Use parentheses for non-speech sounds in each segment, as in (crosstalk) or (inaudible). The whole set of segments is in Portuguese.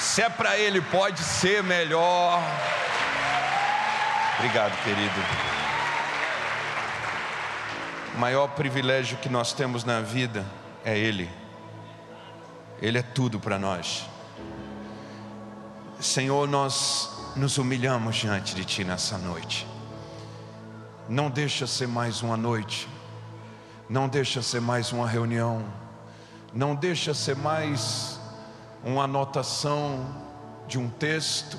Se é para Ele, pode ser melhor. Obrigado, querido. O maior privilégio que nós temos na vida é Ele. Ele é tudo para nós. Senhor, nós nos humilhamos diante de Ti nessa noite. Não deixa ser mais uma noite, não deixa ser mais uma reunião, não deixa ser mais uma anotação de um texto,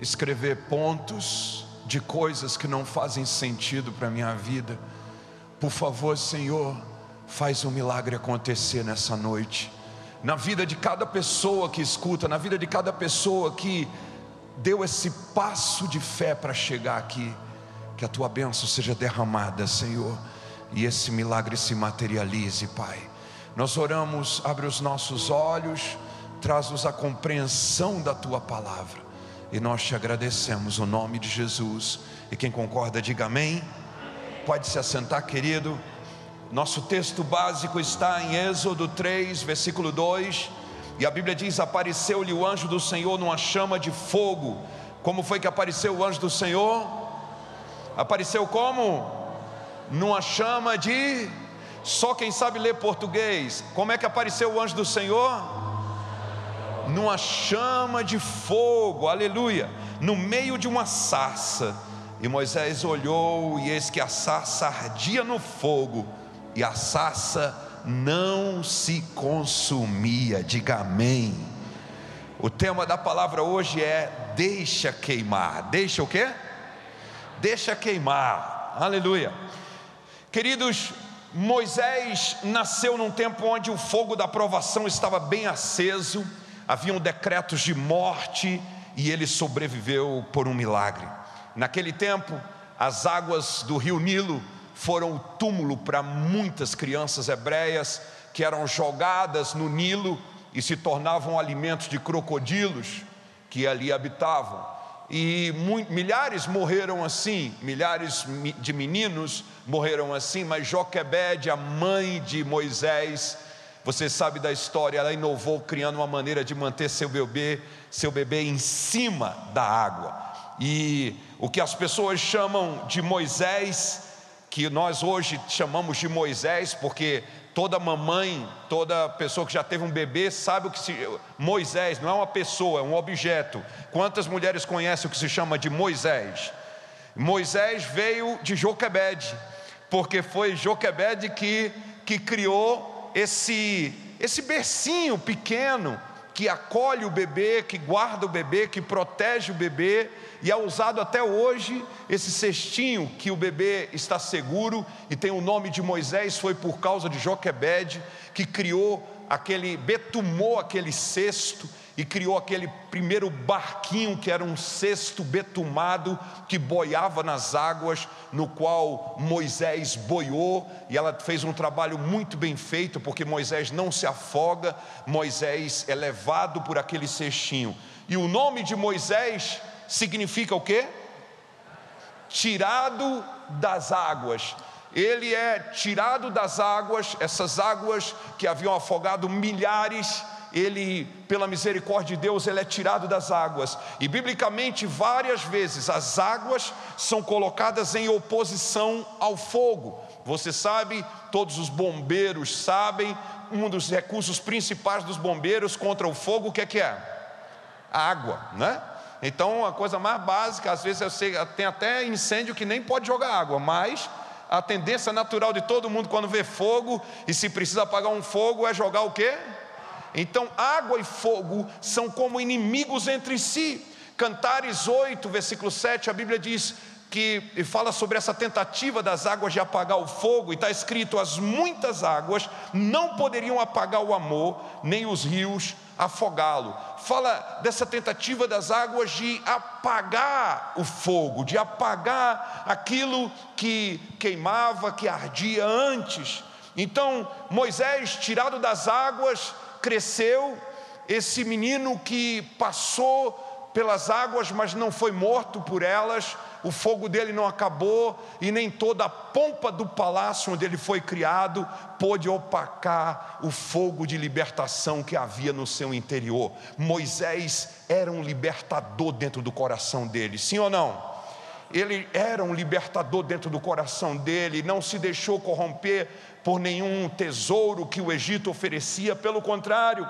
escrever pontos de coisas que não fazem sentido para a minha vida. Por favor, Senhor, faz um milagre acontecer nessa noite, na vida de cada pessoa que escuta, na vida de cada pessoa que deu esse passo de fé para chegar aqui. Que a tua bênção seja derramada, Senhor, e esse milagre se materialize, Pai. Nós oramos, abre os nossos olhos, traz-nos a compreensão da tua palavra, e nós te agradecemos o nome de Jesus. E quem concorda, diga amém. Pode se assentar, querido. Nosso texto básico está em Êxodo 3, versículo 2. E a Bíblia diz: Apareceu-lhe o anjo do Senhor numa chama de fogo. Como foi que apareceu o anjo do Senhor? Apareceu como? Numa chama de. Só quem sabe ler português. Como é que apareceu o anjo do Senhor? Numa chama de fogo, aleluia. No meio de uma sarça. E Moisés olhou, e eis que a sarça ardia no fogo e a sassa não se consumia. Diga amém. O tema da palavra hoje é deixa queimar. Deixa o quê? Deixa queimar. Aleluia. Queridos, Moisés nasceu num tempo onde o fogo da provação estava bem aceso, haviam decretos de morte e ele sobreviveu por um milagre. Naquele tempo, as águas do rio Nilo foram o túmulo para muitas crianças hebreias que eram jogadas no Nilo e se tornavam alimentos de crocodilos que ali habitavam. E milhares morreram assim, milhares de meninos morreram assim, mas Joquebede, a mãe de Moisés, você sabe da história, ela inovou criando uma maneira de manter seu bebê, seu bebê em cima da água. E o que as pessoas chamam de Moisés que nós hoje chamamos de Moisés, porque toda mamãe, toda pessoa que já teve um bebê sabe o que se Moisés não é uma pessoa, é um objeto. Quantas mulheres conhecem o que se chama de Moisés? Moisés veio de Joquebede, porque foi Joquebede que que criou esse esse bercinho pequeno que acolhe o bebê, que guarda o bebê, que protege o bebê, e é usado até hoje esse cestinho que o bebê está seguro e tem o nome de Moisés, foi por causa de Joquebede, que criou aquele, betumou aquele cesto e criou aquele primeiro barquinho que era um cesto betumado que boiava nas águas, no qual Moisés boiou, e ela fez um trabalho muito bem feito, porque Moisés não se afoga, Moisés é levado por aquele cestinho. E o nome de Moisés significa o quê? Tirado das águas. Ele é tirado das águas, essas águas que haviam afogado milhares ele, pela misericórdia de Deus, ele é tirado das águas. E biblicamente, várias vezes, as águas são colocadas em oposição ao fogo. Você sabe, todos os bombeiros sabem, um dos recursos principais dos bombeiros contra o fogo, o que é que é? A água, né? Então, a coisa mais básica, às vezes eu sei, tem até incêndio que nem pode jogar água, mas a tendência natural de todo mundo quando vê fogo e se precisa apagar um fogo é jogar o quê? Então, água e fogo são como inimigos entre si. Cantares 8, versículo 7, a Bíblia diz: que fala sobre essa tentativa das águas de apagar o fogo, e está escrito: as muitas águas não poderiam apagar o amor, nem os rios afogá-lo. Fala dessa tentativa das águas de apagar o fogo, de apagar aquilo que queimava, que ardia antes. Então, Moisés, tirado das águas, cresceu, esse menino que passou pelas águas, mas não foi morto por elas, o fogo dele não acabou e nem toda a pompa do palácio onde ele foi criado pôde opacar o fogo de libertação que havia no seu interior. Moisés era um libertador dentro do coração dele, sim ou não? Ele era um libertador dentro do coração dele, não se deixou corromper por nenhum tesouro que o Egito oferecia, pelo contrário,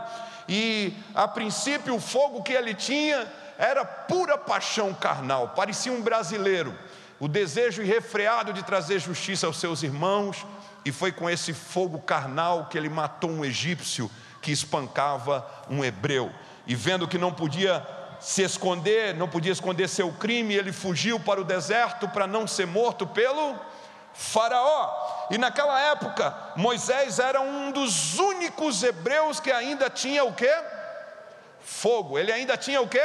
e a princípio o fogo que ele tinha era pura paixão carnal, parecia um brasileiro, o desejo irrefreado de trazer justiça aos seus irmãos, e foi com esse fogo carnal que ele matou um egípcio que espancava um hebreu, e vendo que não podia se esconder, não podia esconder seu crime, ele fugiu para o deserto para não ser morto pelo Faraó. E naquela época, Moisés era um dos únicos hebreus que ainda tinha o que? Fogo. Ele ainda tinha o que?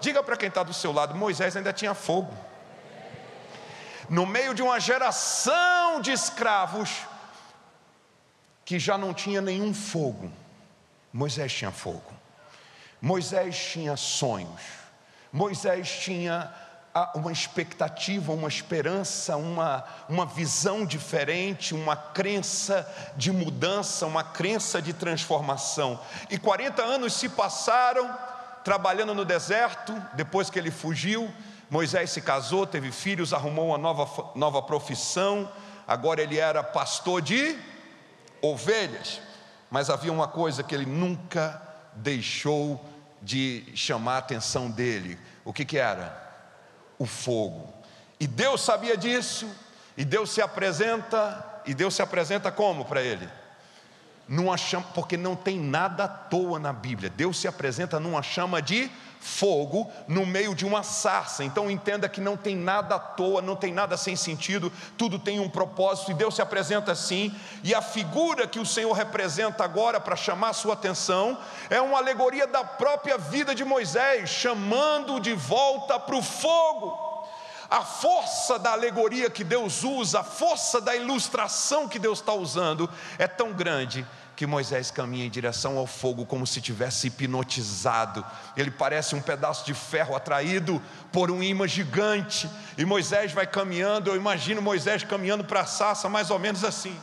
Diga para quem está do seu lado: Moisés ainda tinha fogo. No meio de uma geração de escravos que já não tinha nenhum fogo, Moisés tinha fogo. Moisés tinha sonhos. Moisés tinha uma expectativa, uma esperança, uma, uma visão diferente, uma crença de mudança, uma crença de transformação. E 40 anos se passaram trabalhando no deserto, depois que ele fugiu, Moisés se casou, teve filhos, arrumou uma nova, nova profissão, agora ele era pastor de ovelhas, mas havia uma coisa que ele nunca deixou de chamar a atenção dele: o que, que era? O fogo. E Deus sabia disso, e Deus se apresenta, e Deus se apresenta como para ele? Numa chama, porque não tem nada à toa na Bíblia. Deus se apresenta numa chama de fogo no meio de uma sarça. Então entenda que não tem nada à toa, não tem nada sem sentido, tudo tem um propósito e Deus se apresenta assim. E a figura que o Senhor representa agora para chamar a sua atenção é uma alegoria da própria vida de Moisés, chamando de volta para o fogo. A força da alegoria que Deus usa, a força da ilustração que Deus está usando é tão grande que Moisés caminha em direção ao fogo como se tivesse hipnotizado. Ele parece um pedaço de ferro atraído por um imã gigante. E Moisés vai caminhando, eu imagino Moisés caminhando para a saça mais ou menos assim.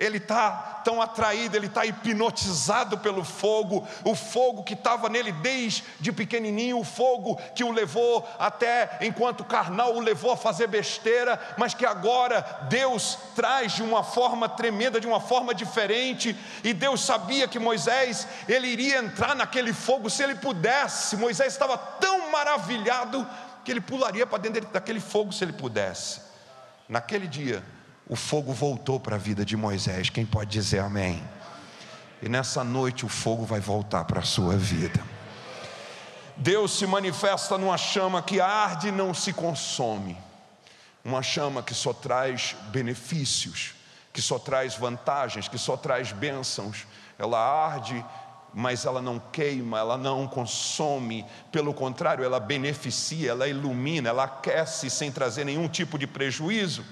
Ele está tão atraído, ele está hipnotizado pelo fogo, o fogo que estava nele desde pequenininho, o fogo que o levou até enquanto carnal o levou a fazer besteira, mas que agora Deus traz de uma forma tremenda, de uma forma diferente, e Deus sabia que Moisés ele iria entrar naquele fogo se ele pudesse. Moisés estava tão maravilhado que ele pularia para dentro daquele fogo se ele pudesse. Naquele dia, o fogo voltou para a vida de Moisés. Quem pode dizer amém? E nessa noite o fogo vai voltar para a sua vida. Deus se manifesta numa chama que arde e não se consome, uma chama que só traz benefícios, que só traz vantagens, que só traz bênçãos. Ela arde, mas ela não queima, ela não consome, pelo contrário, ela beneficia, ela ilumina, ela aquece sem trazer nenhum tipo de prejuízo.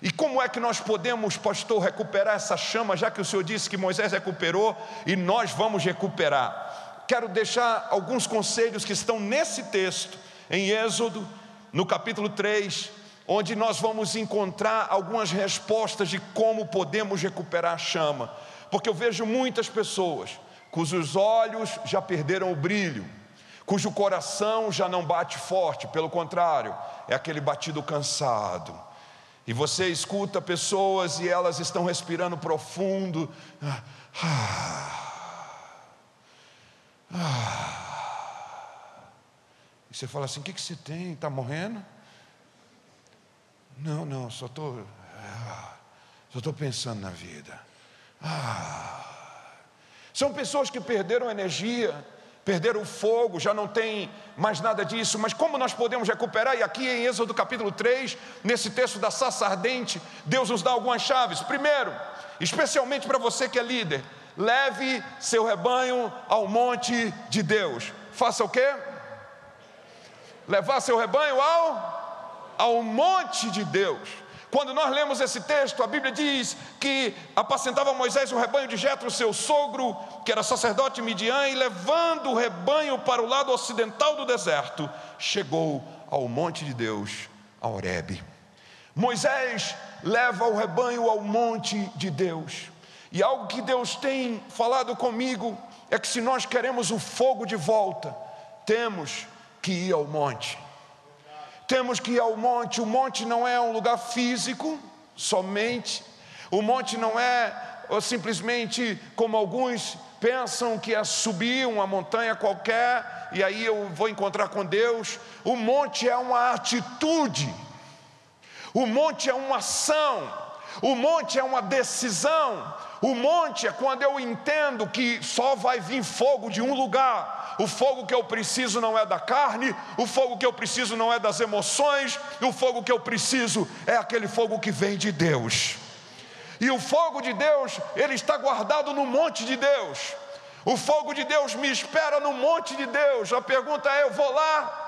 E como é que nós podemos, pastor, recuperar essa chama, já que o Senhor disse que Moisés recuperou e nós vamos recuperar? Quero deixar alguns conselhos que estão nesse texto, em Êxodo, no capítulo 3, onde nós vamos encontrar algumas respostas de como podemos recuperar a chama, porque eu vejo muitas pessoas cujos olhos já perderam o brilho, cujo coração já não bate forte, pelo contrário, é aquele batido cansado e você escuta pessoas e elas estão respirando profundo. E você fala assim: o que, que você tem? Está morrendo? Não, não, só estou. Só estou pensando na vida. São pessoas que perderam energia perderam o fogo, já não tem mais nada disso, mas como nós podemos recuperar? E aqui em Êxodo capítulo 3, nesse texto da saça ardente, Deus nos dá algumas chaves. Primeiro, especialmente para você que é líder, leve seu rebanho ao monte de Deus. Faça o quê? Levar seu rebanho ao ao monte de Deus. Quando nós lemos esse texto, a Bíblia diz que apacentava Moisés o rebanho de Jetro, seu sogro, que era sacerdote Midian, e levando o rebanho para o lado ocidental do deserto, chegou ao monte de Deus, a Horebe. Moisés leva o rebanho ao monte de Deus. E algo que Deus tem falado comigo é que se nós queremos o fogo de volta, temos que ir ao monte. Temos que ir ao monte. O monte não é um lugar físico somente. O monte não é simplesmente como alguns pensam que é subir uma montanha qualquer e aí eu vou encontrar com Deus. O monte é uma atitude. O monte é uma ação. O monte é uma decisão. O monte é quando eu entendo que só vai vir fogo de um lugar. O fogo que eu preciso não é da carne, o fogo que eu preciso não é das emoções, o fogo que eu preciso é aquele fogo que vem de Deus. E o fogo de Deus, ele está guardado no monte de Deus. O fogo de Deus me espera no monte de Deus. A pergunta é: eu vou lá?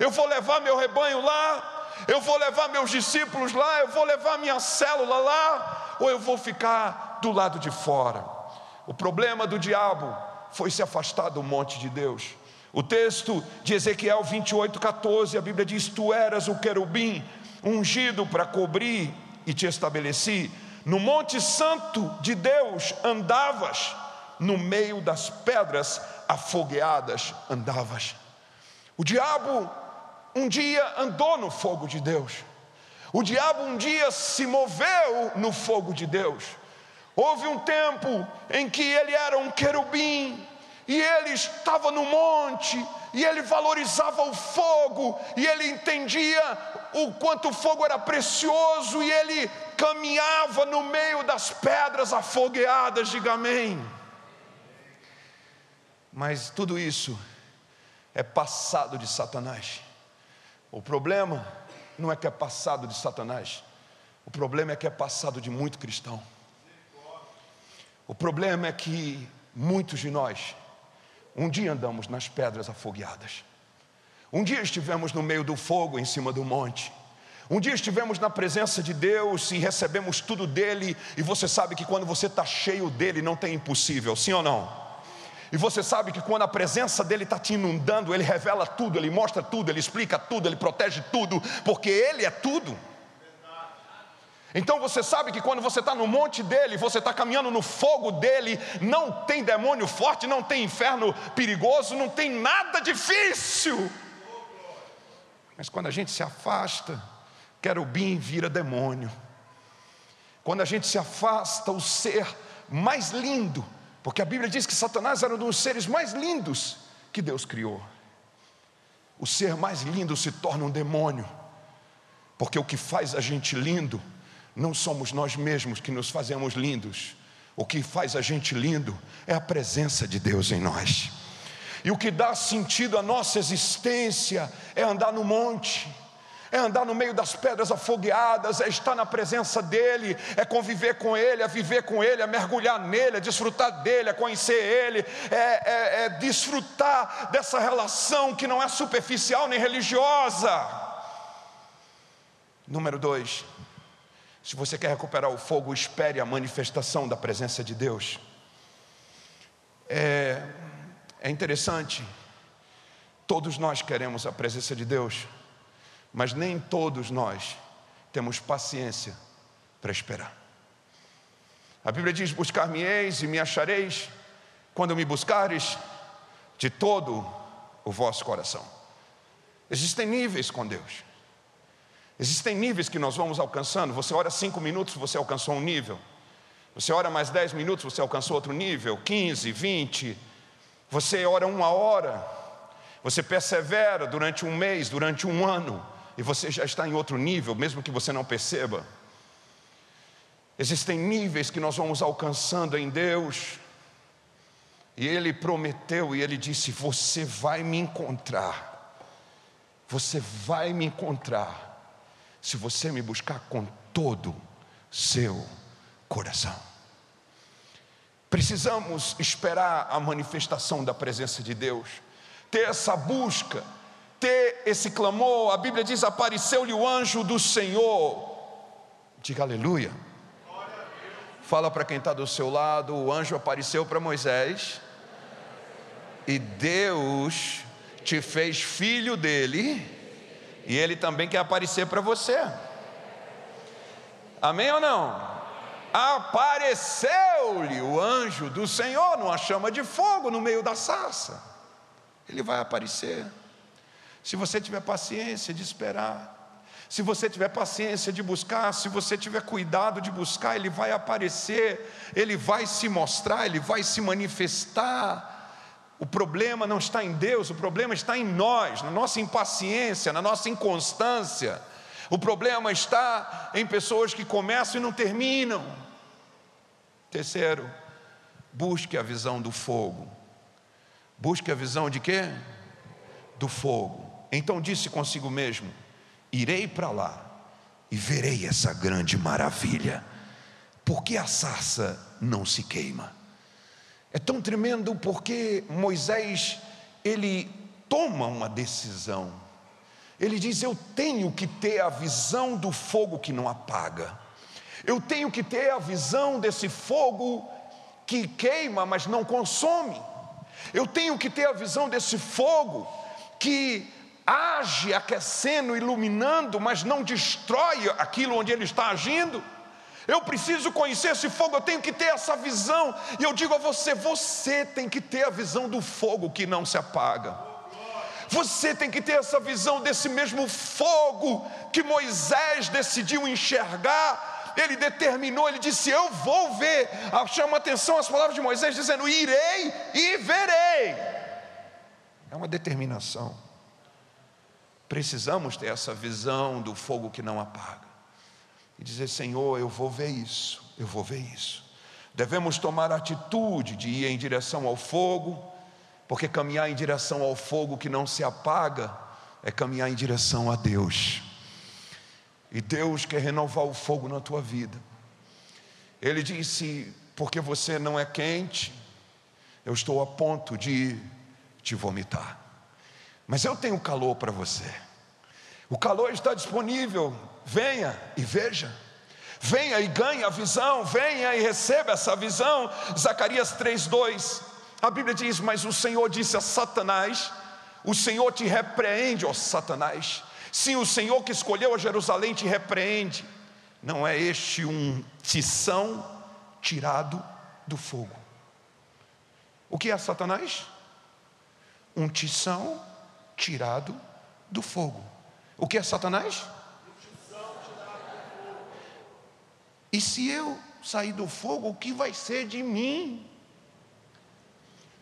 Eu vou levar meu rebanho lá? Eu vou levar meus discípulos lá? Eu vou levar minha célula lá? Ou eu vou ficar do lado de fora. O problema do diabo foi se afastar do monte de Deus. O texto de Ezequiel 28, 14, a Bíblia diz: Tu eras o querubim ungido para cobrir e te estabeleci. No Monte Santo de Deus andavas, no meio das pedras afogueadas andavas. O diabo um dia andou no fogo de Deus. O diabo um dia se moveu no fogo de Deus. Houve um tempo em que ele era um querubim, e ele estava no monte, e ele valorizava o fogo, e ele entendia o quanto o fogo era precioso, e ele caminhava no meio das pedras afogueadas, diga amém. Mas tudo isso é passado de Satanás. O problema não é que é passado de Satanás, o problema é que é passado de muito cristão. O problema é que muitos de nós, um dia andamos nas pedras afogueadas, um dia estivemos no meio do fogo em cima do monte, um dia estivemos na presença de Deus e recebemos tudo dele, e você sabe que quando você está cheio dele não tem impossível, sim ou não? E você sabe que quando a presença dele está te inundando, ele revela tudo, ele mostra tudo, ele explica tudo, ele protege tudo, porque ele é tudo. Então você sabe que quando você está no monte dele, você está caminhando no fogo dele, não tem demônio forte, não tem inferno perigoso, não tem nada difícil. Mas quando a gente se afasta, querubim vira demônio. Quando a gente se afasta, o ser mais lindo, porque a Bíblia diz que Satanás era um dos seres mais lindos que Deus criou. O ser mais lindo se torna um demônio, porque o que faz a gente lindo não somos nós mesmos que nos fazemos lindos. O que faz a gente lindo é a presença de Deus em nós. E o que dá sentido à nossa existência é andar no monte, é andar no meio das pedras afogueadas, é estar na presença dEle, é conviver com Ele, é viver com Ele, é mergulhar nele, é desfrutar dEle, é conhecer Ele, é, é, é desfrutar dessa relação que não é superficial nem religiosa. Número dois, se você quer recuperar o fogo, espere a manifestação da presença de Deus. É, é interessante, todos nós queremos a presença de Deus, mas nem todos nós temos paciência para esperar. A Bíblia diz: Buscar-me-eis e me achareis, quando me buscares de todo o vosso coração. Existem níveis com Deus. Existem níveis que nós vamos alcançando. Você ora cinco minutos, você alcançou um nível. Você ora mais dez minutos, você alcançou outro nível. 15, 20. Você ora uma hora. Você persevera durante um mês, durante um ano. E você já está em outro nível, mesmo que você não perceba. Existem níveis que nós vamos alcançando em Deus. E Ele prometeu e Ele disse: Você vai me encontrar. Você vai me encontrar se você me buscar com todo seu coração. Precisamos esperar a manifestação da presença de Deus, ter essa busca, ter esse clamor. A Bíblia diz: apareceu-lhe o anjo do Senhor. Diga aleluia. Fala para quem está do seu lado: o anjo apareceu para Moisés, e Deus te fez filho dele, e ele também quer aparecer para você. Amém ou não? Apareceu-lhe o anjo do Senhor numa chama de fogo no meio da sarça. Ele vai aparecer. Se você tiver paciência de esperar, se você tiver paciência de buscar, se você tiver cuidado de buscar, ele vai aparecer, ele vai se mostrar, ele vai se manifestar. O problema não está em Deus, o problema está em nós, na nossa impaciência, na nossa inconstância. O problema está em pessoas que começam e não terminam. Terceiro, busque a visão do fogo. Busque a visão de quê? Do fogo. Então disse consigo mesmo: irei para lá e verei essa grande maravilha. Porque a sarça não se queima? É tão tremendo porque Moisés, ele toma uma decisão. Ele diz: Eu tenho que ter a visão do fogo que não apaga. Eu tenho que ter a visão desse fogo que queima, mas não consome. Eu tenho que ter a visão desse fogo que age aquecendo, iluminando, mas não destrói aquilo onde ele está agindo. Eu preciso conhecer esse fogo, eu tenho que ter essa visão. E eu digo a você: você tem que ter a visão do fogo que não se apaga. Você tem que ter essa visão desse mesmo fogo que Moisés decidiu enxergar. Ele determinou, ele disse: Eu vou ver. Ah, chama atenção as palavras de Moisés dizendo: Irei e verei. É uma determinação. Precisamos ter essa visão do fogo que não apaga. E dizer: Senhor, eu vou ver isso, eu vou ver isso. Devemos tomar atitude de ir em direção ao fogo, porque caminhar em direção ao fogo que não se apaga é caminhar em direção a Deus. E Deus quer renovar o fogo na tua vida. Ele disse: porque você não é quente, eu estou a ponto de te vomitar. Mas eu tenho calor para você. O calor está disponível. Venha e veja. Venha e ganhe a visão, venha e receba essa visão. Zacarias 3:2. A Bíblia diz: "Mas o Senhor disse a Satanás: O Senhor te repreende, ó Satanás. Sim, o Senhor que escolheu a Jerusalém te repreende. Não é este um tição tirado do fogo?" O que é Satanás? Um tição tirado do fogo. O que é Satanás? E se eu sair do fogo, o que vai ser de mim?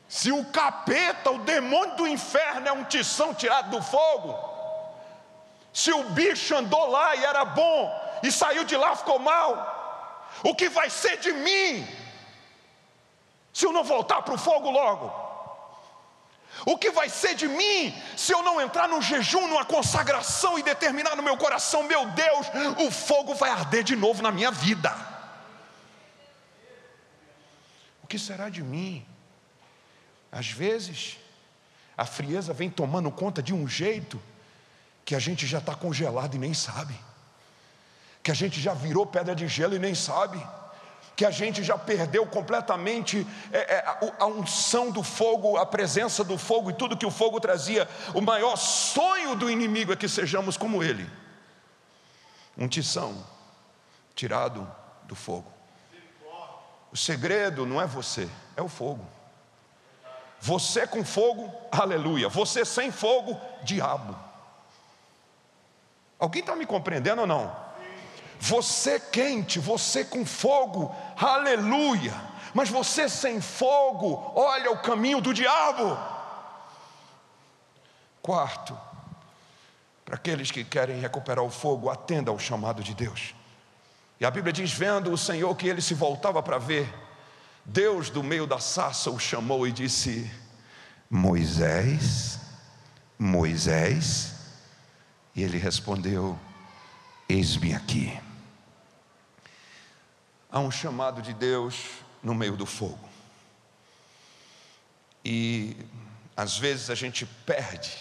Se o capeta, o demônio do inferno é um tição tirado do fogo, se o bicho andou lá e era bom, e saiu de lá ficou mal, o que vai ser de mim? Se eu não voltar para o fogo logo? O que vai ser de mim se eu não entrar num jejum, numa consagração e determinar no meu coração, meu Deus, o fogo vai arder de novo na minha vida? O que será de mim? Às vezes, a frieza vem tomando conta de um jeito que a gente já está congelado e nem sabe, que a gente já virou pedra de gelo e nem sabe que a gente já perdeu completamente é, é, a, a unção do fogo, a presença do fogo e tudo que o fogo trazia. O maior sonho do inimigo é que sejamos como ele um tição tirado do fogo. O segredo não é você, é o fogo. Você com fogo, aleluia. Você sem fogo, diabo. Alguém está me compreendendo ou não? Você quente, você com fogo, aleluia. Mas você sem fogo, olha o caminho do diabo. Quarto, para aqueles que querem recuperar o fogo, atenda ao chamado de Deus. E a Bíblia diz: vendo o Senhor que ele se voltava para ver, Deus do meio da sarça o chamou e disse: Moisés, Moisés. E ele respondeu: Eis-me aqui há um chamado de Deus no meio do fogo. E às vezes a gente perde,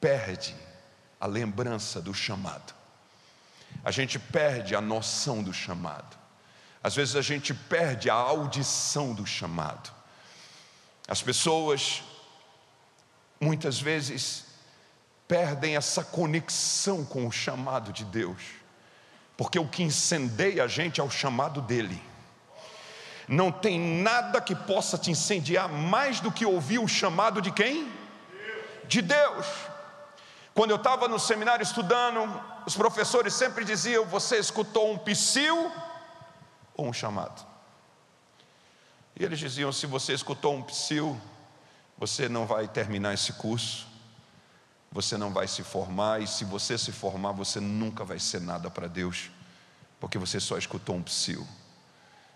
perde a lembrança do chamado. a gente perde a noção do chamado. Às vezes a gente perde a audição do chamado. As pessoas, muitas vezes, perdem essa conexão com o chamado de Deus, porque o que incendeia a gente é o chamado dEle. Não tem nada que possa te incendiar mais do que ouvir o chamado de quem? De Deus. Quando eu estava no seminário estudando, os professores sempre diziam: Você escutou um psil ou um chamado? E eles diziam: Se você escutou um psil, você não vai terminar esse curso, você não vai se formar, e se você se formar, você nunca vai ser nada para Deus, porque você só escutou um psil.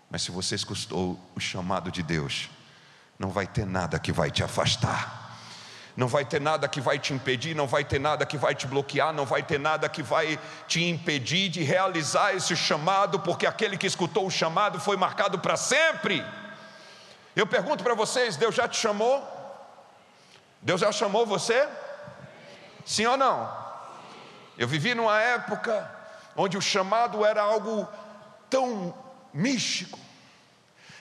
Mas se você escutou o chamado de Deus, não vai ter nada que vai te afastar não vai ter nada que vai te impedir, não vai ter nada que vai te bloquear, não vai ter nada que vai te impedir de realizar esse chamado, porque aquele que escutou o chamado foi marcado para sempre. Eu pergunto para vocês: Deus já te chamou? Deus já chamou você? Sim ou não? Eu vivi numa época onde o chamado era algo tão místico.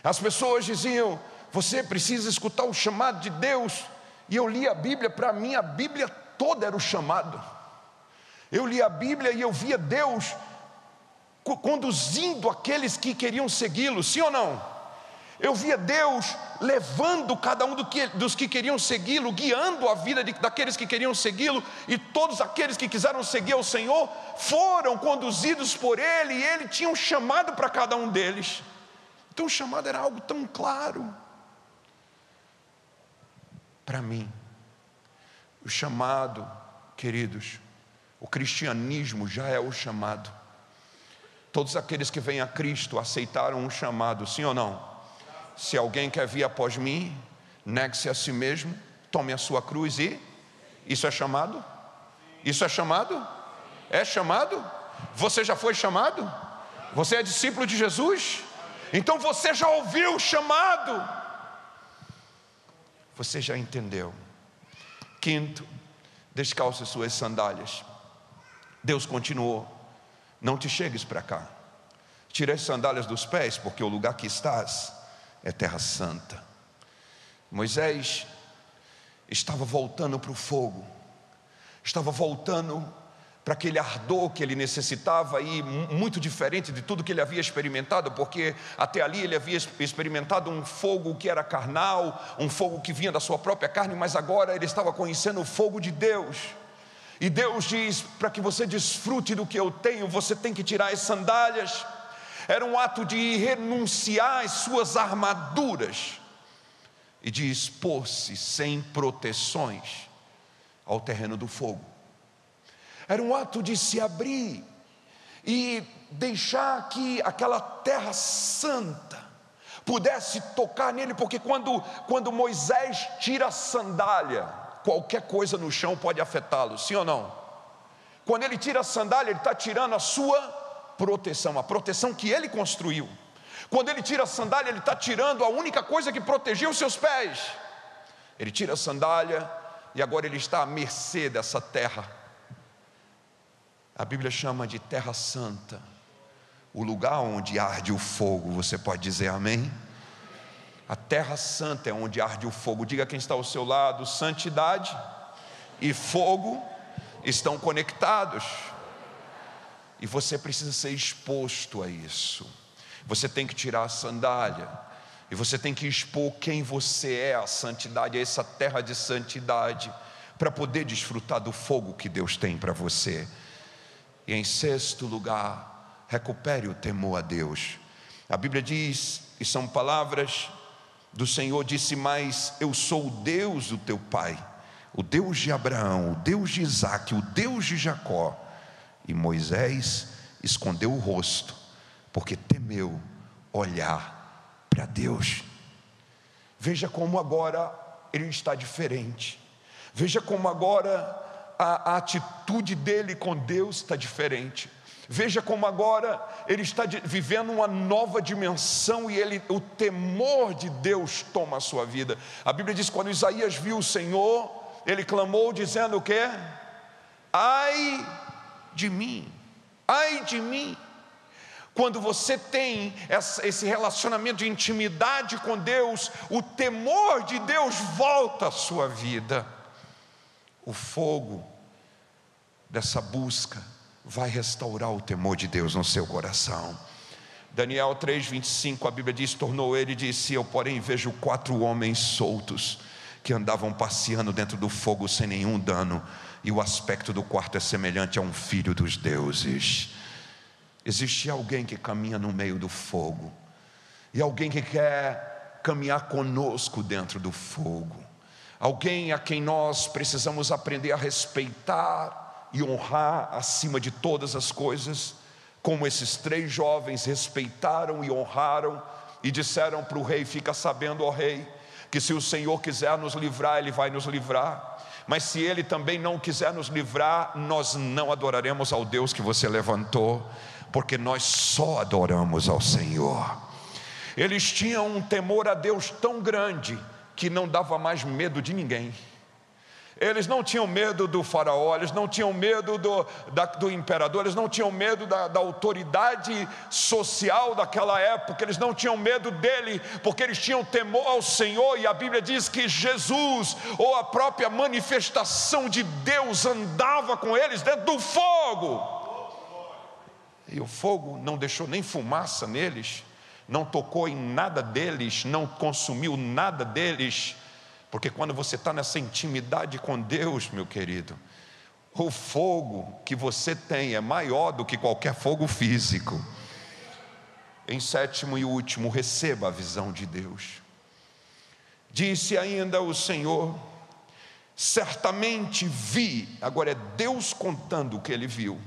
As pessoas diziam: você precisa escutar o chamado de Deus e eu li a Bíblia, para mim a Bíblia toda era o chamado. Eu li a Bíblia e eu via Deus conduzindo aqueles que queriam segui-lo, sim ou não? Eu via Deus levando cada um do que, dos que queriam segui-lo, guiando a vida de, daqueles que queriam segui-lo, e todos aqueles que quiseram seguir ao Senhor foram conduzidos por Ele, e Ele tinha um chamado para cada um deles. Então o chamado era algo tão claro para mim. O chamado, queridos, o cristianismo já é o chamado. Todos aqueles que vêm a Cristo aceitaram um chamado, sim ou não? Se alguém quer vir após mim, negue-se a si mesmo, tome a sua cruz e. Isso é chamado? Isso é chamado? É chamado? Você já foi chamado? Você é discípulo de Jesus? Então você já ouviu o chamado? Você já entendeu. Quinto, descalce suas sandálias. Deus continuou: Não te chegues para cá. Tire as sandálias dos pés, porque o lugar que estás é terra santa. Moisés estava voltando para o fogo, estava voltando para aquele ardor que ele necessitava e muito diferente de tudo que ele havia experimentado, porque até ali ele havia experimentado um fogo que era carnal, um fogo que vinha da sua própria carne, mas agora ele estava conhecendo o fogo de Deus. E Deus diz: para que você desfrute do que eu tenho, você tem que tirar as sandálias. Era um ato de renunciar às suas armaduras e de expor-se sem proteções ao terreno do fogo. Era um ato de se abrir e deixar que aquela terra santa pudesse tocar nele, porque quando, quando Moisés tira a sandália, qualquer coisa no chão pode afetá-lo, sim ou não? Quando ele tira a sandália, ele está tirando a sua proteção, a proteção que ele construiu. Quando ele tira a sandália, ele está tirando a única coisa que protegia os seus pés. Ele tira a sandália e agora ele está à mercê dessa terra a Bíblia chama de terra santa, o lugar onde arde o fogo. Você pode dizer amém? A terra santa é onde arde o fogo. Diga quem está ao seu lado: santidade e fogo estão conectados. E você precisa ser exposto a isso. Você tem que tirar a sandália. E você tem que expor quem você é, a santidade, a essa terra de santidade, para poder desfrutar do fogo que Deus tem para você. E em sexto lugar, recupere o temor a Deus. A Bíblia diz, e são palavras do Senhor, disse: Mas eu sou o Deus do teu pai, o Deus de Abraão, o Deus de Isaac, o Deus de Jacó. E Moisés escondeu o rosto, porque temeu olhar para Deus. Veja como agora ele está diferente. Veja como agora a, a atitude dele com Deus está diferente. Veja como agora ele está vivendo uma nova dimensão e ele, o temor de Deus toma a sua vida. A Bíblia diz: quando Isaías viu o Senhor, ele clamou dizendo o que? Ai de mim, Ai de mim! Quando você tem esse relacionamento de intimidade com Deus, o temor de Deus volta à sua vida. O fogo dessa busca vai restaurar o temor de Deus no seu coração. Daniel 3:25, a Bíblia diz: tornou ele e disse: Eu, porém, vejo quatro homens soltos que andavam passeando dentro do fogo sem nenhum dano, e o aspecto do quarto é semelhante a um filho dos deuses. Existe alguém que caminha no meio do fogo, e alguém que quer caminhar conosco dentro do fogo, alguém a quem nós precisamos aprender a respeitar e honrar acima de todas as coisas como esses três jovens respeitaram e honraram e disseram para o rei: Fica sabendo, ó rei, que se o Senhor quiser nos livrar, Ele vai nos livrar. Mas se Ele também não quiser nos livrar, nós não adoraremos ao Deus que você levantou, porque nós só adoramos ao Senhor. Eles tinham um temor a Deus tão grande que não dava mais medo de ninguém. Eles não tinham medo do faraó, eles não tinham medo do, da, do imperador, eles não tinham medo da, da autoridade social daquela época, eles não tinham medo dele, porque eles tinham temor ao Senhor, e a Bíblia diz que Jesus, ou a própria manifestação de Deus, andava com eles dentro do fogo. E o fogo não deixou nem fumaça neles, não tocou em nada deles, não consumiu nada deles porque quando você está nessa intimidade com Deus, meu querido, o fogo que você tem é maior do que qualquer fogo físico. Em sétimo e último, receba a visão de Deus. Disse ainda o Senhor: certamente vi, agora é Deus contando o que ele viu.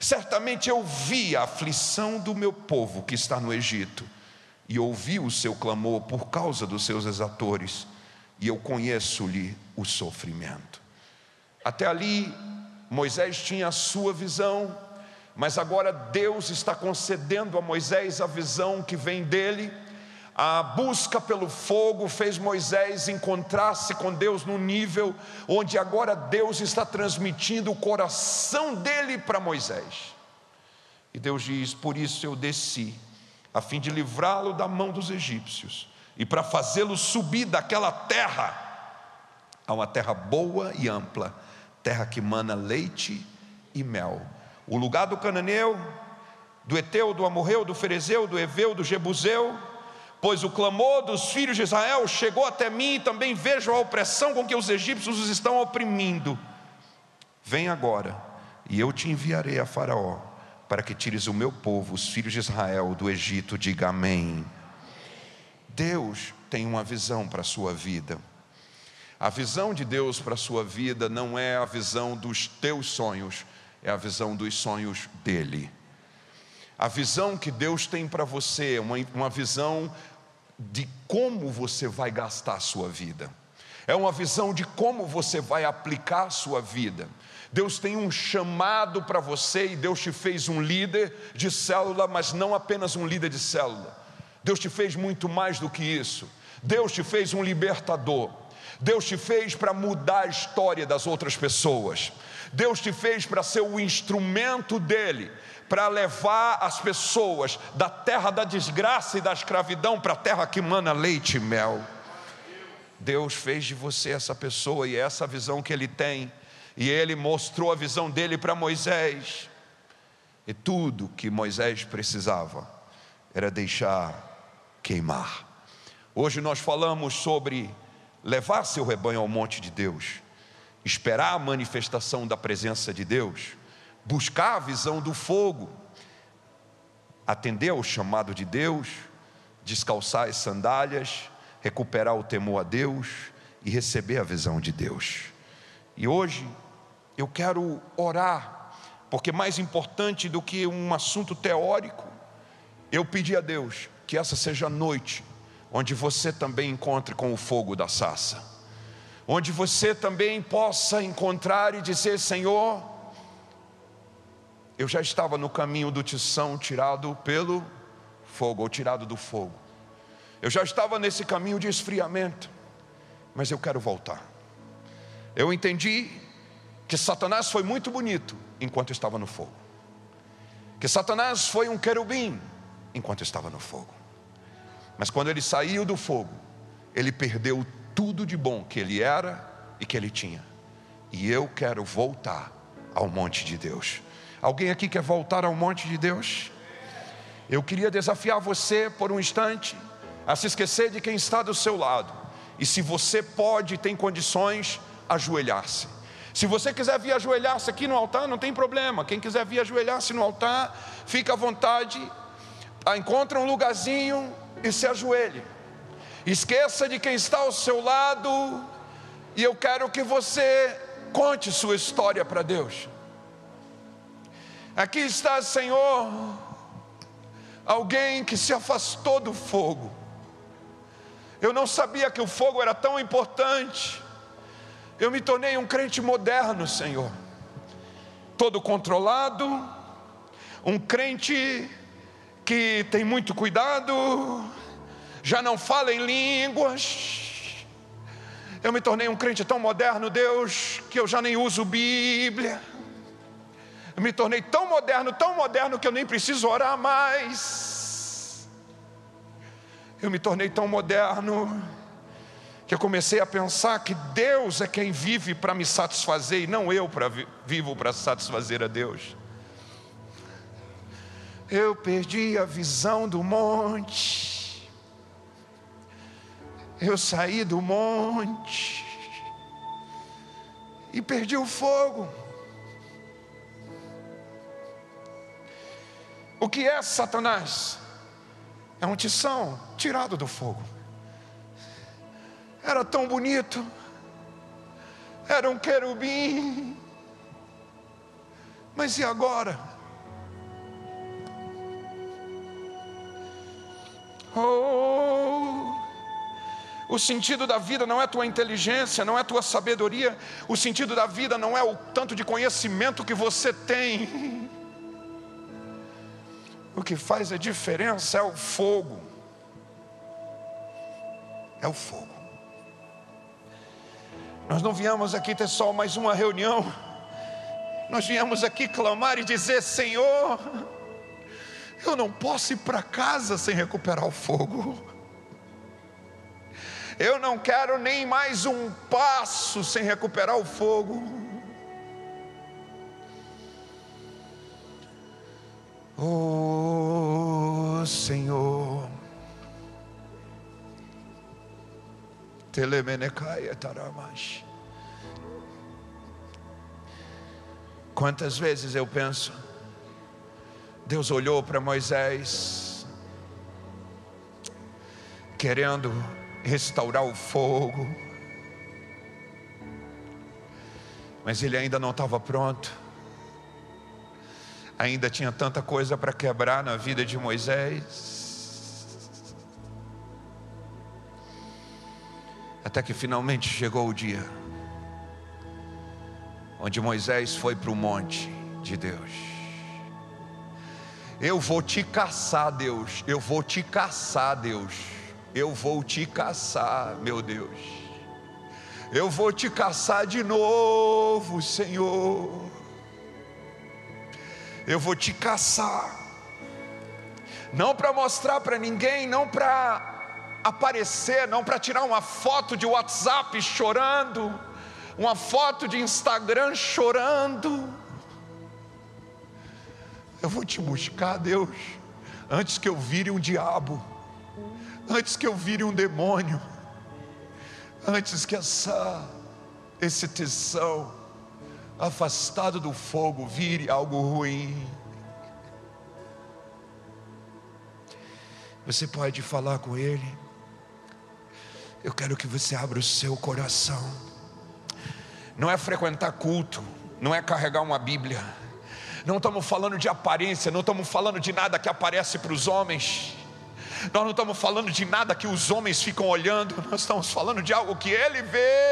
Certamente eu vi a aflição do meu povo que está no Egito, e ouvi o seu clamor por causa dos seus exatores e eu conheço-lhe o sofrimento. Até ali, Moisés tinha a sua visão, mas agora Deus está concedendo a Moisés a visão que vem dele. A busca pelo fogo fez Moisés encontrar-se com Deus no nível onde agora Deus está transmitindo o coração dele para Moisés. E Deus diz: Por isso eu desci, a fim de livrá-lo da mão dos egípcios e para fazê-lo subir daquela terra a uma terra boa e ampla, terra que mana leite e mel. O lugar do cananeu, do Eteu, do Amorreu, do Ferezeu, do Eveu, do Jebuseu, pois o clamor dos filhos de Israel chegou até mim e também vejo a opressão com que os egípcios os estão oprimindo. Vem agora, e eu te enviarei a Faraó, para que tires o meu povo, os filhos de Israel, do Egito. Diga amém. Deus tem uma visão para a sua vida. A visão de Deus para a sua vida não é a visão dos teus sonhos, é a visão dos sonhos dele. A visão que Deus tem para você é uma, uma visão de como você vai gastar a sua vida, é uma visão de como você vai aplicar a sua vida. Deus tem um chamado para você e Deus te fez um líder de célula, mas não apenas um líder de célula. Deus te fez muito mais do que isso. Deus te fez um libertador. Deus te fez para mudar a história das outras pessoas. Deus te fez para ser o instrumento dele, para levar as pessoas da terra da desgraça e da escravidão para a terra que mana leite e mel. Deus fez de você essa pessoa e é essa visão que ele tem. E ele mostrou a visão dele para Moisés. E tudo que Moisés precisava era deixar queimar. Hoje nós falamos sobre levar seu rebanho ao monte de Deus, esperar a manifestação da presença de Deus, buscar a visão do fogo, atender ao chamado de Deus, descalçar as sandálias, recuperar o temor a Deus e receber a visão de Deus. E hoje eu quero orar, porque mais importante do que um assunto teórico, eu pedi a Deus que essa seja a noite onde você também encontre com o fogo da sassa, onde você também possa encontrar e dizer: Senhor, eu já estava no caminho do tição tirado pelo fogo, ou tirado do fogo, eu já estava nesse caminho de esfriamento, mas eu quero voltar. Eu entendi que Satanás foi muito bonito enquanto estava no fogo. que Satanás foi um querubim enquanto estava no fogo. Mas quando ele saiu do fogo, ele perdeu tudo de bom que ele era e que ele tinha. E eu quero voltar ao monte de Deus. Alguém aqui quer voltar ao monte de Deus? Eu queria desafiar você por um instante a se esquecer de quem está do seu lado. E se você pode, tem condições, ajoelhar-se. Se você quiser vir ajoelhar-se aqui no altar, não tem problema. Quem quiser vir ajoelhar-se no altar, fica à vontade. Encontra um lugarzinho e se ajoelhe. Esqueça de quem está ao seu lado. E eu quero que você conte sua história para Deus. Aqui está, Senhor, alguém que se afastou do fogo. Eu não sabia que o fogo era tão importante. Eu me tornei um crente moderno, Senhor, todo controlado, um crente que tem muito cuidado, já não fala em línguas. Eu me tornei um crente tão moderno, Deus, que eu já nem uso Bíblia. Eu me tornei tão moderno, tão moderno que eu nem preciso orar mais. Eu me tornei tão moderno que eu comecei a pensar que Deus é quem vive para me satisfazer e não eu para vivo para satisfazer a Deus. Eu perdi a visão do monte. Eu saí do monte e perdi o fogo. O que é Satanás? É um tição tirado do fogo. Era tão bonito, era um querubim, mas e agora? Oh, o sentido da vida não é tua inteligência, não é tua sabedoria, o sentido da vida não é o tanto de conhecimento que você tem. O que faz a diferença é o fogo. É o fogo. Nós não viemos aqui ter só mais uma reunião. Nós viemos aqui clamar e dizer: Senhor, eu não posso ir para casa sem recuperar o fogo. Eu não quero nem mais um passo sem recuperar o fogo. Oh Senhor, Telemenecaia Taramash. Quantas vezes eu penso, Deus olhou para Moisés, querendo restaurar o fogo, mas ele ainda não estava pronto ainda tinha tanta coisa para quebrar na vida de Moisés. Até que finalmente chegou o dia, onde Moisés foi para o monte de Deus. Eu vou te caçar, Deus. Eu vou te caçar, Deus. Eu vou te caçar, meu Deus. Eu vou te caçar de novo, Senhor eu vou te caçar. Não para mostrar para ninguém, não para aparecer, não para tirar uma foto de WhatsApp chorando, uma foto de Instagram chorando. Eu vou te buscar, Deus, antes que eu vire um diabo, antes que eu vire um demônio, antes que essa esse tesão afastado do fogo, vire algo ruim. Você pode falar com Ele. Eu quero que você abra o seu coração. Não é frequentar culto, não é carregar uma Bíblia. Não estamos falando de aparência, não estamos falando de nada que aparece para os homens. Nós não estamos falando de nada que os homens ficam olhando, nós estamos falando de algo que Ele vê.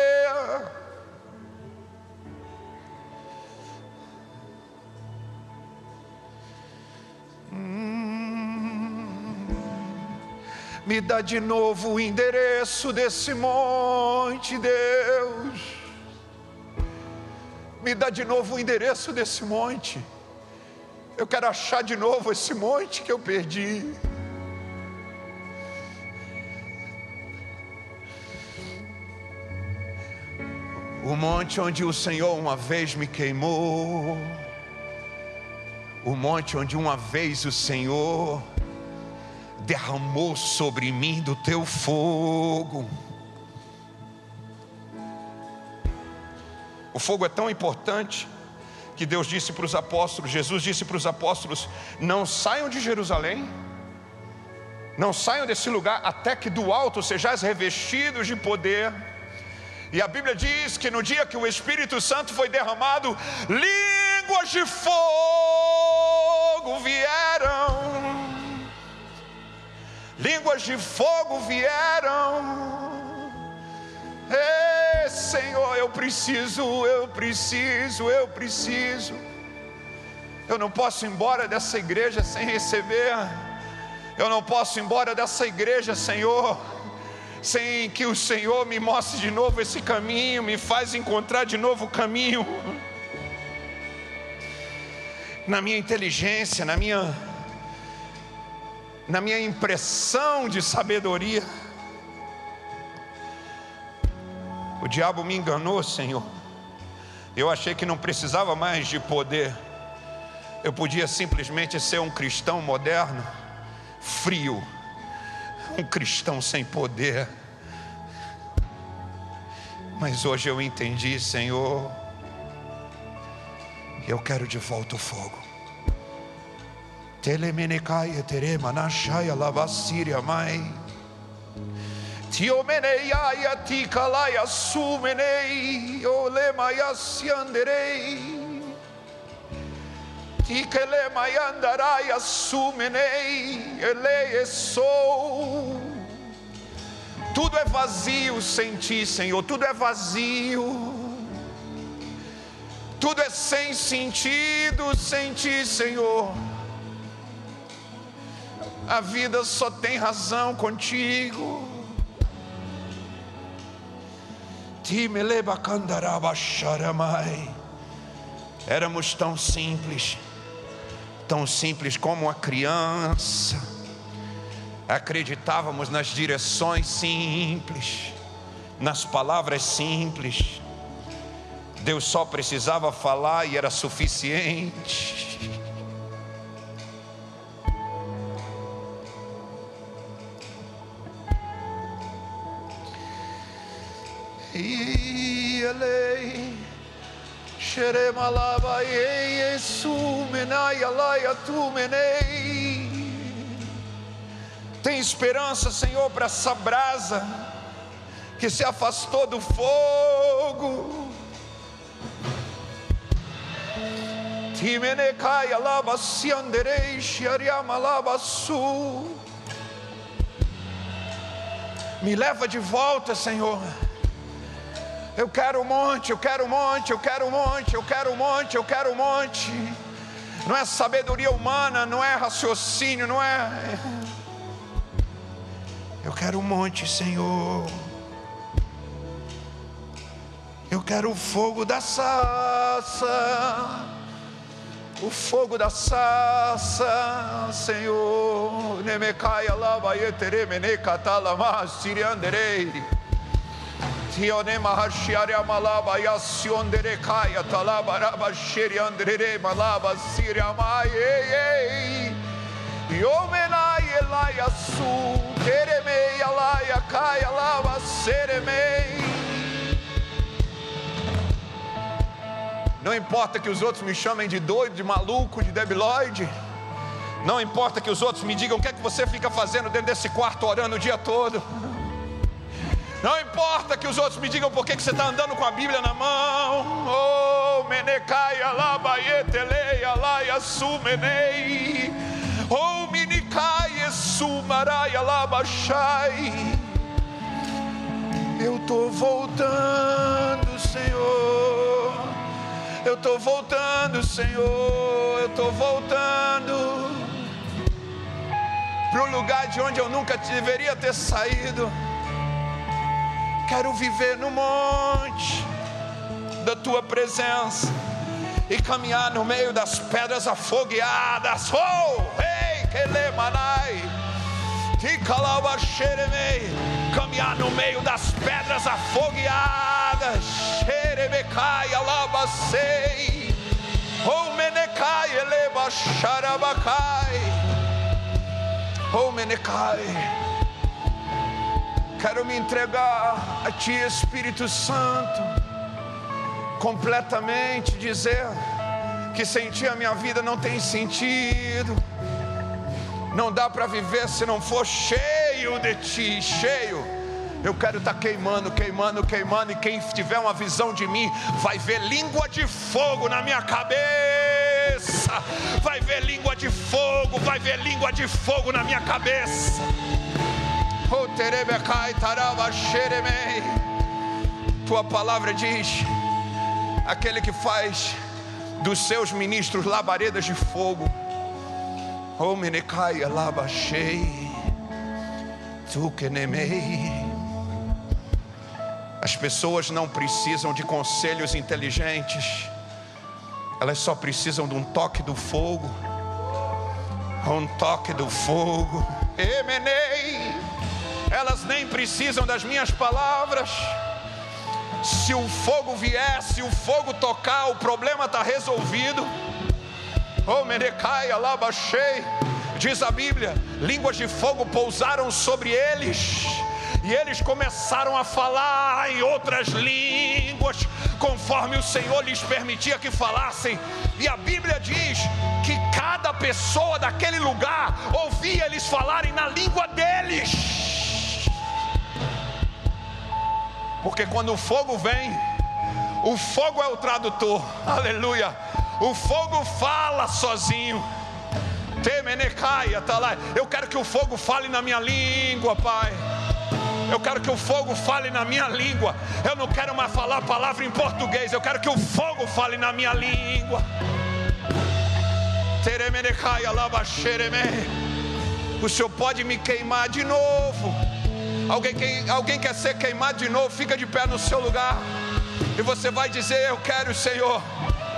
Me dá de novo o endereço desse monte, Deus. Me dá de novo o endereço desse monte. Eu quero achar de novo esse monte que eu perdi. O monte onde o Senhor uma vez me queimou. O monte onde uma vez o Senhor derramou sobre mim do teu fogo. O fogo é tão importante que Deus disse para os apóstolos, Jesus disse para os apóstolos: não saiam de Jerusalém, não saiam desse lugar até que do alto sejais revestidos de poder. E a Bíblia diz que no dia que o Espírito Santo foi derramado, línguas de fogo vieram, línguas de fogo vieram. Senhor, eu preciso, eu preciso, eu preciso. Eu não posso ir embora dessa igreja sem receber. Eu não posso ir embora dessa igreja, Senhor, sem que o Senhor me mostre de novo esse caminho, me faz encontrar de novo o caminho. Na minha inteligência, na minha na minha impressão de sabedoria. O diabo me enganou, Senhor. Eu achei que não precisava mais de poder. Eu podia simplesmente ser um cristão moderno, frio, um cristão sem poder. Mas hoje eu entendi, Senhor, eu quero de volta o fogo. Telemenecaia terema na chaya lavacíria mãe. Tiomeneia tikalaya sumenei, olemaya sianderei. Tikelemayandaraia sumenei, eleie sou. Tudo é vazio sem ti, Senhor, tudo é vazio. Tudo é sem sentido sem ti, Senhor. A vida só tem razão contigo. Éramos tão simples, tão simples como uma criança. Acreditávamos nas direções simples, nas palavras simples. Deus só precisava falar e era suficiente. Tem esperança, Senhor, para essa brasa que se afastou do fogo. Timenecai alaba sianderei Xiariamalaba Su Me leva de volta, Senhor eu quero um monte, eu quero um monte, eu quero um monte, eu quero um monte, eu quero um monte. Não é sabedoria humana, não é raciocínio, não é. Eu quero um monte, Senhor. Eu quero o fogo da saça. O fogo da saça, Senhor. Nemecaia lava etere mene catalama sirianderei. Tione mahashiare amalaba yasyondere kaya talaba raba sheri andere malaba siria mai ei Yomenai elaya su tereme alaya kaya lava seremei Não importa que os outros me chamem de doido, de maluco, de debilóide. Não importa que os outros me digam o que é que você fica fazendo dentro desse quarto orando o dia todo. Não importa que os outros me digam por que você está andando com a Bíblia na mão. Oh, menecaia labaeteleia laia sumenei. Oh, minicaia sumaraia labachai. Eu estou voltando, Senhor. Eu estou voltando, Senhor. Eu estou voltando para o lugar de onde eu nunca deveria ter saído quero viver no monte da tua presença. e caminhar no meio das pedras afogueadas. Oh, ei, que lemanai. Caminhar no meio das pedras afogueadas. Xerebecai, alabacei. Oh, menecai, eleba, xarabacai. Oh, menecai. Quero me entregar a Ti, Espírito Santo, completamente, dizer que sem Ti a minha vida não tem sentido não dá para viver se não for cheio de ti, cheio. Eu quero estar tá queimando, queimando, queimando. E quem tiver uma visão de mim vai ver língua de fogo na minha cabeça. Vai ver língua de fogo, vai ver língua de fogo na minha cabeça. Tua palavra diz: aquele que faz dos seus ministros labaredas de fogo Oh, Menecai, alabachei, tu que nemei. As pessoas não precisam de conselhos inteligentes, elas só precisam de um toque do fogo. Um toque do fogo. Emenei. Elas nem precisam das minhas palavras. Se o fogo vier, se o fogo tocar, o problema está resolvido. Oh, Menecai, Alabachei, diz a Bíblia: línguas de fogo pousaram sobre eles, e eles começaram a falar em outras línguas, conforme o Senhor lhes permitia que falassem. E a Bíblia diz que cada pessoa daquele lugar ouvia eles falarem na língua deles. Porque quando o fogo vem, o fogo é o tradutor, (laughs) aleluia o fogo fala sozinho. tá lá. Eu quero que o fogo fale na minha língua, Pai. Eu quero que o fogo fale na minha língua. Eu não quero mais falar a palavra em português. Eu quero que o fogo fale na minha língua. O Senhor pode me queimar de novo. Alguém, alguém quer ser queimado de novo? Fica de pé no seu lugar. E você vai dizer: Eu quero, Senhor.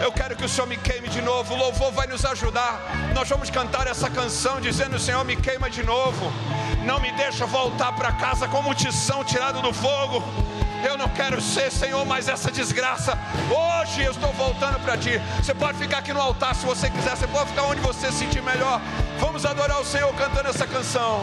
Eu quero que o Senhor me queime de novo. O louvor vai nos ajudar. Nós vamos cantar essa canção dizendo: Senhor, me queima de novo. Não me deixa voltar para casa como tição tirado do fogo. Eu não quero ser, Senhor, mais essa desgraça. Hoje eu estou voltando para ti. Você pode ficar aqui no altar se você quiser. Você pode ficar onde você se sentir melhor. Vamos adorar o Senhor cantando essa canção.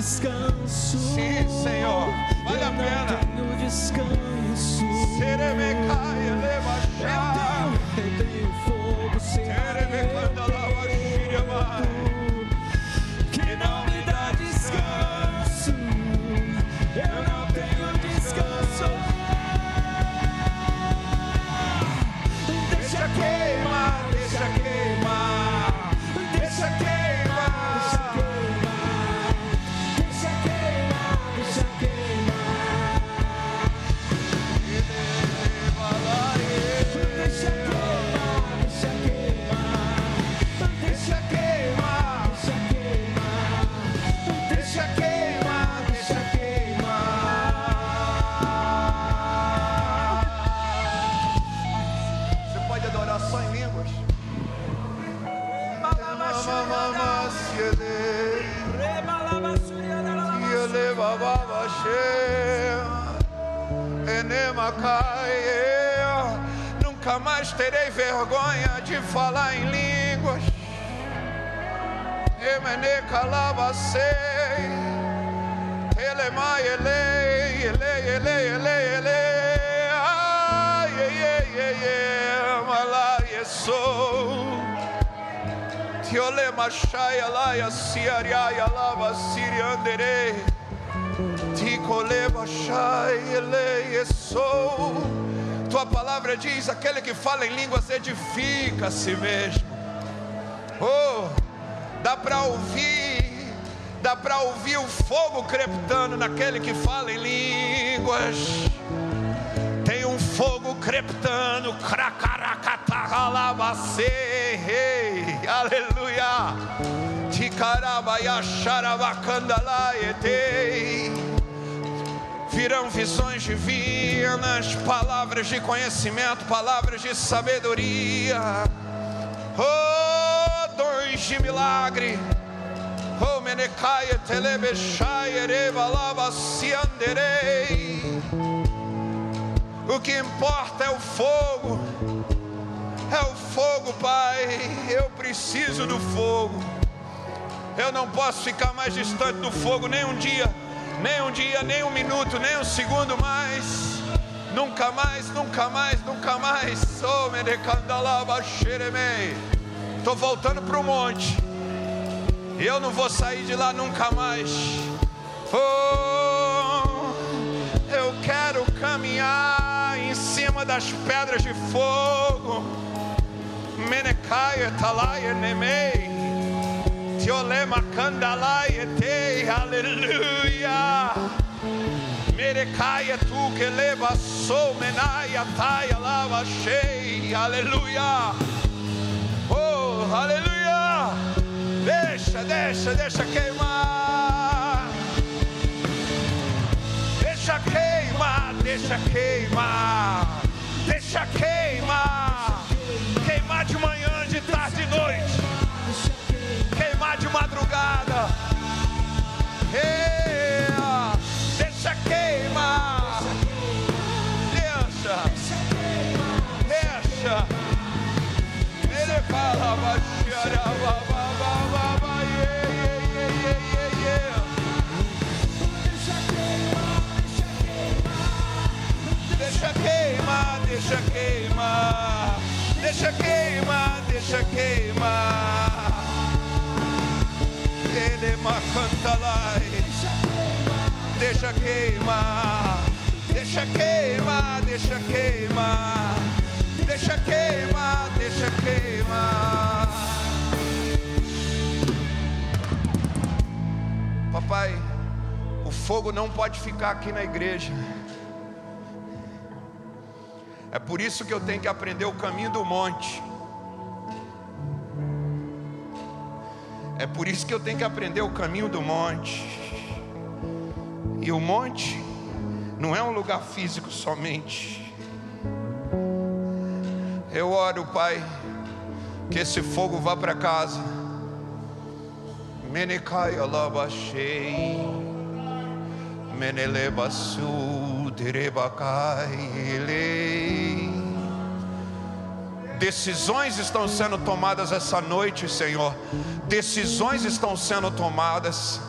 descanso. Sim. Tua palavra diz: aquele que fala em línguas edifica a si mesmo. Oh, dá para ouvir, dá para ouvir o fogo crepitando naquele que fala em línguas. Tem um fogo crepitando, cracaracataralabacê, aleluia. Xarabacandalaetei. Virão visões divinas, palavras de conhecimento, palavras de sabedoria. Oh, dons de milagre. Oh, menecaia, telebechai, ereva, lava. O que importa é o fogo. É o fogo, Pai. Eu preciso do fogo. Eu não posso ficar mais distante do fogo nem um dia, nem um dia, nem um minuto, nem um segundo mais. Nunca mais, nunca mais, nunca mais. Oh, menecandalaba, xeremei. Tô voltando para o monte. E eu não vou sair de lá nunca mais. Oh, eu quero caminhar em cima das pedras de fogo. Menecaia, talaia, nemei. Tiolema, candalaia, te, aleluia. Merecaia, tu que leva, sou, menaia, taia, lava, cheia, aleluia. Oh, aleluia. Deixa, deixa, deixa queimar. Deixa queimar, deixa queimar. Deixa queimar. Ei, deixa queimar. Deixa. Deixa. Ele fala, yeah, yeah, yeah, yeah, yeah. Deixa queimar, deixa queimar, deixa queimar, deixa queimar. Deixa queimar, Deixa queimar, deixa queimar. Deixa queimar, deixa queimar. Papai, o fogo não pode ficar aqui na igreja. É por isso que eu tenho que aprender o caminho do monte. É por isso que eu tenho que aprender o caminho do monte. E o monte não é um lugar físico somente. Eu oro, Pai, que esse fogo vá para casa. Menecai alabashei, menelebasu derebacai elei. Decisões estão sendo tomadas essa noite, Senhor. Decisões estão sendo tomadas.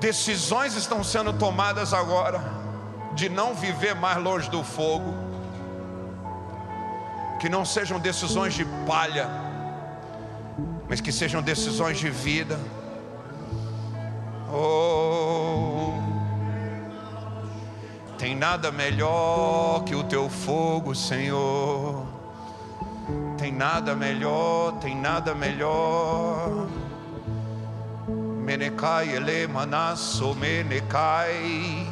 Decisões estão sendo tomadas agora de não viver mais longe do fogo. Que não sejam decisões de palha, mas que sejam decisões de vida. Oh, tem nada melhor que o teu fogo, Senhor. Tem nada melhor, tem nada melhor. Menecai ele manasso menecai.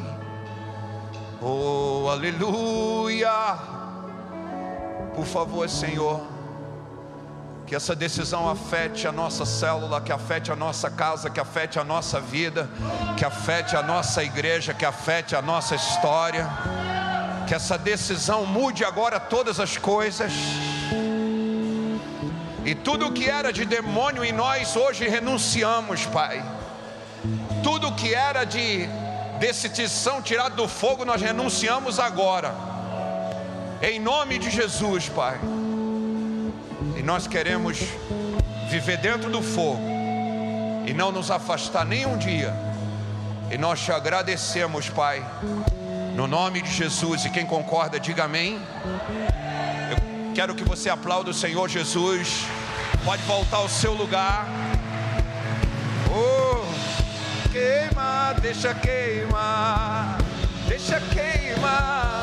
Oh, aleluia. Por favor, Senhor, que essa decisão afete a nossa célula, que afete a nossa casa, que afete a nossa vida, que afete a nossa igreja, que afete a nossa história. Que essa decisão mude agora todas as coisas. E tudo que era de demônio em nós, hoje renunciamos, Pai. Tudo que era de destituição tirado do fogo, nós renunciamos agora. Em nome de Jesus, Pai. E nós queremos viver dentro do fogo e não nos afastar nenhum dia. E nós te agradecemos, Pai. No nome de Jesus. E quem concorda, diga amém. Quero que você aplaude o Senhor Jesus. Pode voltar ao seu lugar. Oh, queima, deixa queimar, deixa queimar.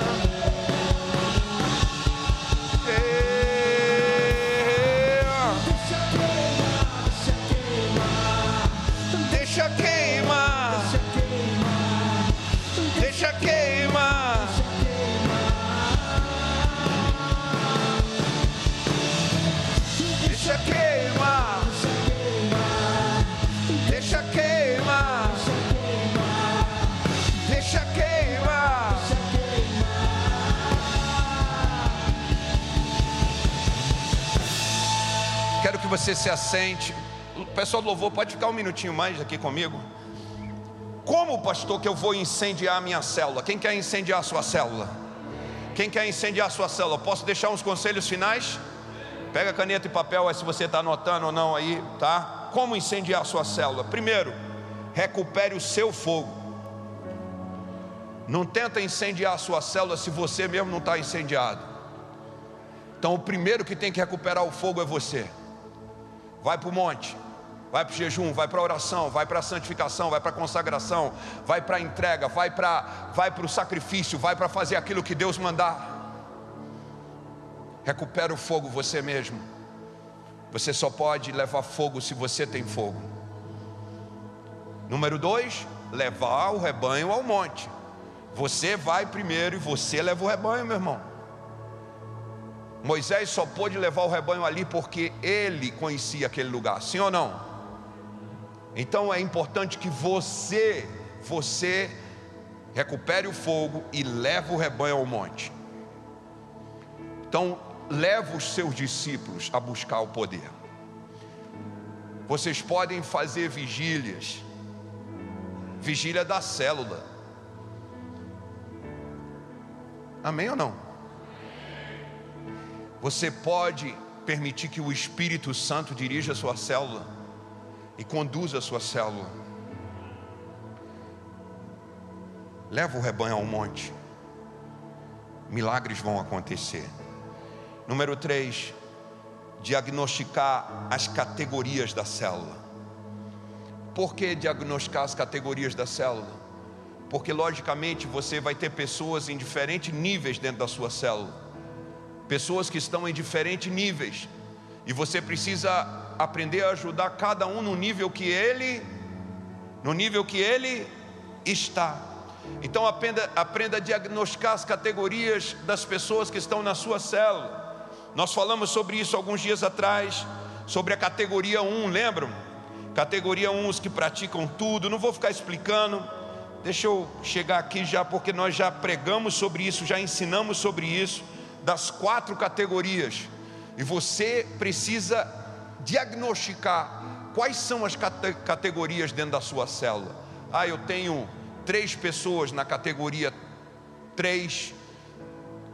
Você se assente. O pessoal do louvor pode ficar um minutinho mais aqui comigo. Como, pastor, que eu vou incendiar a minha célula? Quem quer incendiar a sua célula? Quem quer incendiar a sua célula? Posso deixar uns conselhos finais? Pega caneta e papel aí se você está anotando ou não aí, tá? Como incendiar a sua célula? Primeiro, recupere o seu fogo. Não tenta incendiar a sua célula se você mesmo não está incendiado. Então o primeiro que tem que recuperar o fogo é você. Vai para o monte, vai para o jejum, vai para a oração, vai para a santificação, vai para a consagração, vai para a entrega, vai para vai o sacrifício, vai para fazer aquilo que Deus mandar. Recupera o fogo você mesmo. Você só pode levar fogo se você tem fogo. Número dois, levar o rebanho ao monte. Você vai primeiro e você leva o rebanho, meu irmão. Moisés só pôde levar o rebanho ali porque ele conhecia aquele lugar, sim ou não? Então é importante que você, você recupere o fogo e leve o rebanho ao monte. Então, leva os seus discípulos a buscar o poder. Vocês podem fazer vigílias, vigília da célula. Amém ou não? Você pode permitir que o Espírito Santo dirija a sua célula e conduza a sua célula. Leva o rebanho ao monte. Milagres vão acontecer. Número 3, diagnosticar as categorias da célula. Por que diagnosticar as categorias da célula? porque logicamente você vai ter pessoas em diferentes níveis dentro da sua célula, pessoas que estão em diferentes níveis, e você precisa aprender a ajudar cada um no nível que ele, no nível que ele está. Então aprenda, aprenda a diagnosticar as categorias das pessoas que estão na sua célula. Nós falamos sobre isso alguns dias atrás, sobre a categoria 1, lembram? Categoria 1, os que praticam tudo. Não vou ficar explicando. Deixa eu chegar aqui já, porque nós já pregamos sobre isso, já ensinamos sobre isso, das quatro categorias. E você precisa diagnosticar quais são as cate categorias dentro da sua célula. Ah, eu tenho três pessoas na categoria 3,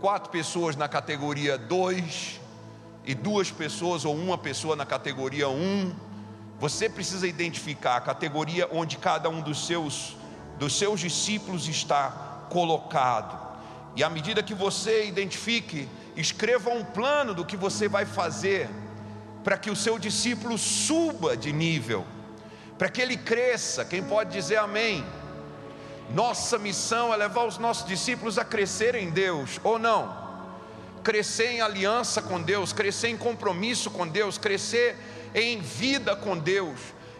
quatro pessoas na categoria 2 e duas pessoas ou uma pessoa na categoria 1. Você precisa identificar a categoria onde cada um dos seus dos seus discípulos está colocado. E à medida que você identifique, escreva um plano do que você vai fazer para que o seu discípulo suba de nível, para que ele cresça. Quem pode dizer amém? Nossa missão é levar os nossos discípulos a crescer em Deus, ou não? Crescer em aliança com Deus, crescer em compromisso com Deus, crescer em vida com Deus.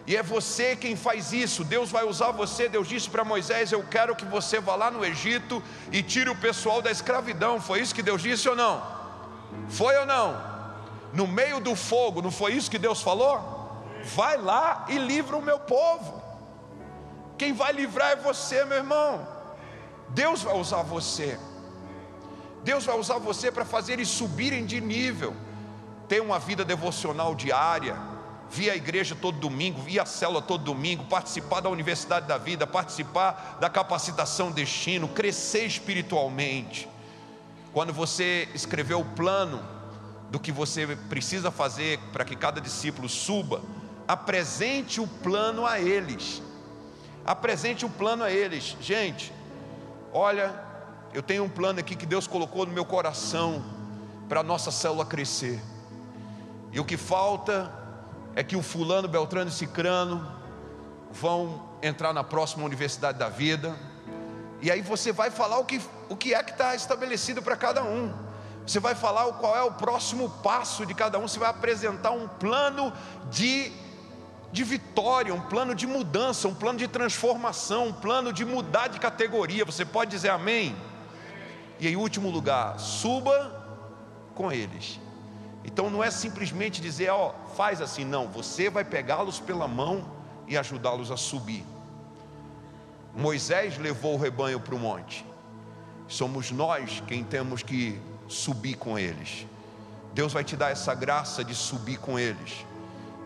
E é você quem faz isso. Deus vai usar você. Deus disse para Moisés: Eu quero que você vá lá no Egito e tire o pessoal da escravidão. Foi isso que Deus disse ou não? Foi ou não? No meio do fogo, não foi isso que Deus falou? Vai lá e livra o meu povo. Quem vai livrar é você, meu irmão. Deus vai usar você. Deus vai usar você para fazer eles subirem de nível. Ter uma vida devocional diária vir à igreja todo domingo, ir à célula todo domingo, participar da Universidade da Vida, participar da capacitação destino, crescer espiritualmente. Quando você escreveu o plano do que você precisa fazer para que cada discípulo suba, apresente o plano a eles. Apresente o plano a eles. Gente, olha, eu tenho um plano aqui que Deus colocou no meu coração para a nossa célula crescer. E o que falta é que o fulano, Beltrano e Cicrano vão entrar na próxima universidade da vida. E aí você vai falar o que, o que é que está estabelecido para cada um. Você vai falar qual é o próximo passo de cada um. Você vai apresentar um plano de, de vitória, um plano de mudança, um plano de transformação, um plano de mudar de categoria. Você pode dizer amém? E em último lugar, suba com eles. Então não é simplesmente dizer, ó, faz assim, não, você vai pegá-los pela mão e ajudá-los a subir. Moisés levou o rebanho para o monte, somos nós quem temos que subir com eles. Deus vai te dar essa graça de subir com eles,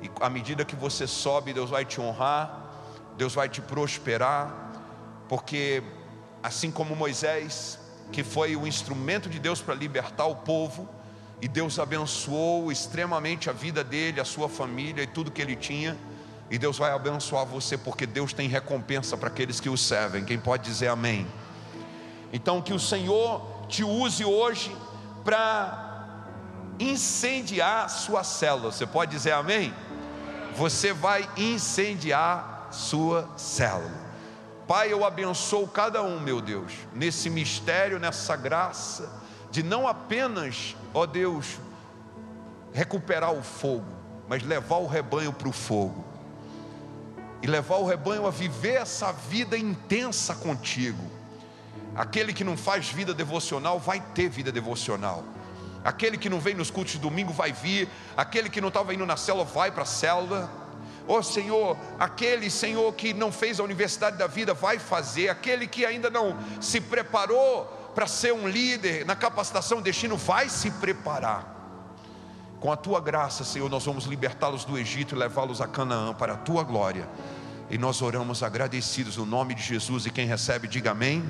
e à medida que você sobe, Deus vai te honrar, Deus vai te prosperar, porque assim como Moisés, que foi o instrumento de Deus para libertar o povo, e Deus abençoou extremamente a vida dele, a sua família e tudo que ele tinha. E Deus vai abençoar você, porque Deus tem recompensa para aqueles que o servem. Quem pode dizer amém? Então, que o Senhor te use hoje para incendiar sua célula. Você pode dizer amém? Você vai incendiar sua célula. Pai, eu abençoo cada um, meu Deus, nesse mistério, nessa graça de não apenas, ó Deus, recuperar o fogo, mas levar o rebanho para o fogo. E levar o rebanho a viver essa vida intensa contigo. Aquele que não faz vida devocional vai ter vida devocional. Aquele que não vem nos cultos de domingo vai vir. Aquele que não estava indo na célula vai para a célula. Ó oh, Senhor, aquele Senhor que não fez a universidade da vida vai fazer. Aquele que ainda não se preparou para ser um líder na capacitação destino, vai se preparar. Com a tua graça, Senhor, nós vamos libertá-los do Egito e levá-los a Canaã para a tua glória. E nós oramos agradecidos no nome de Jesus. E quem recebe, diga amém.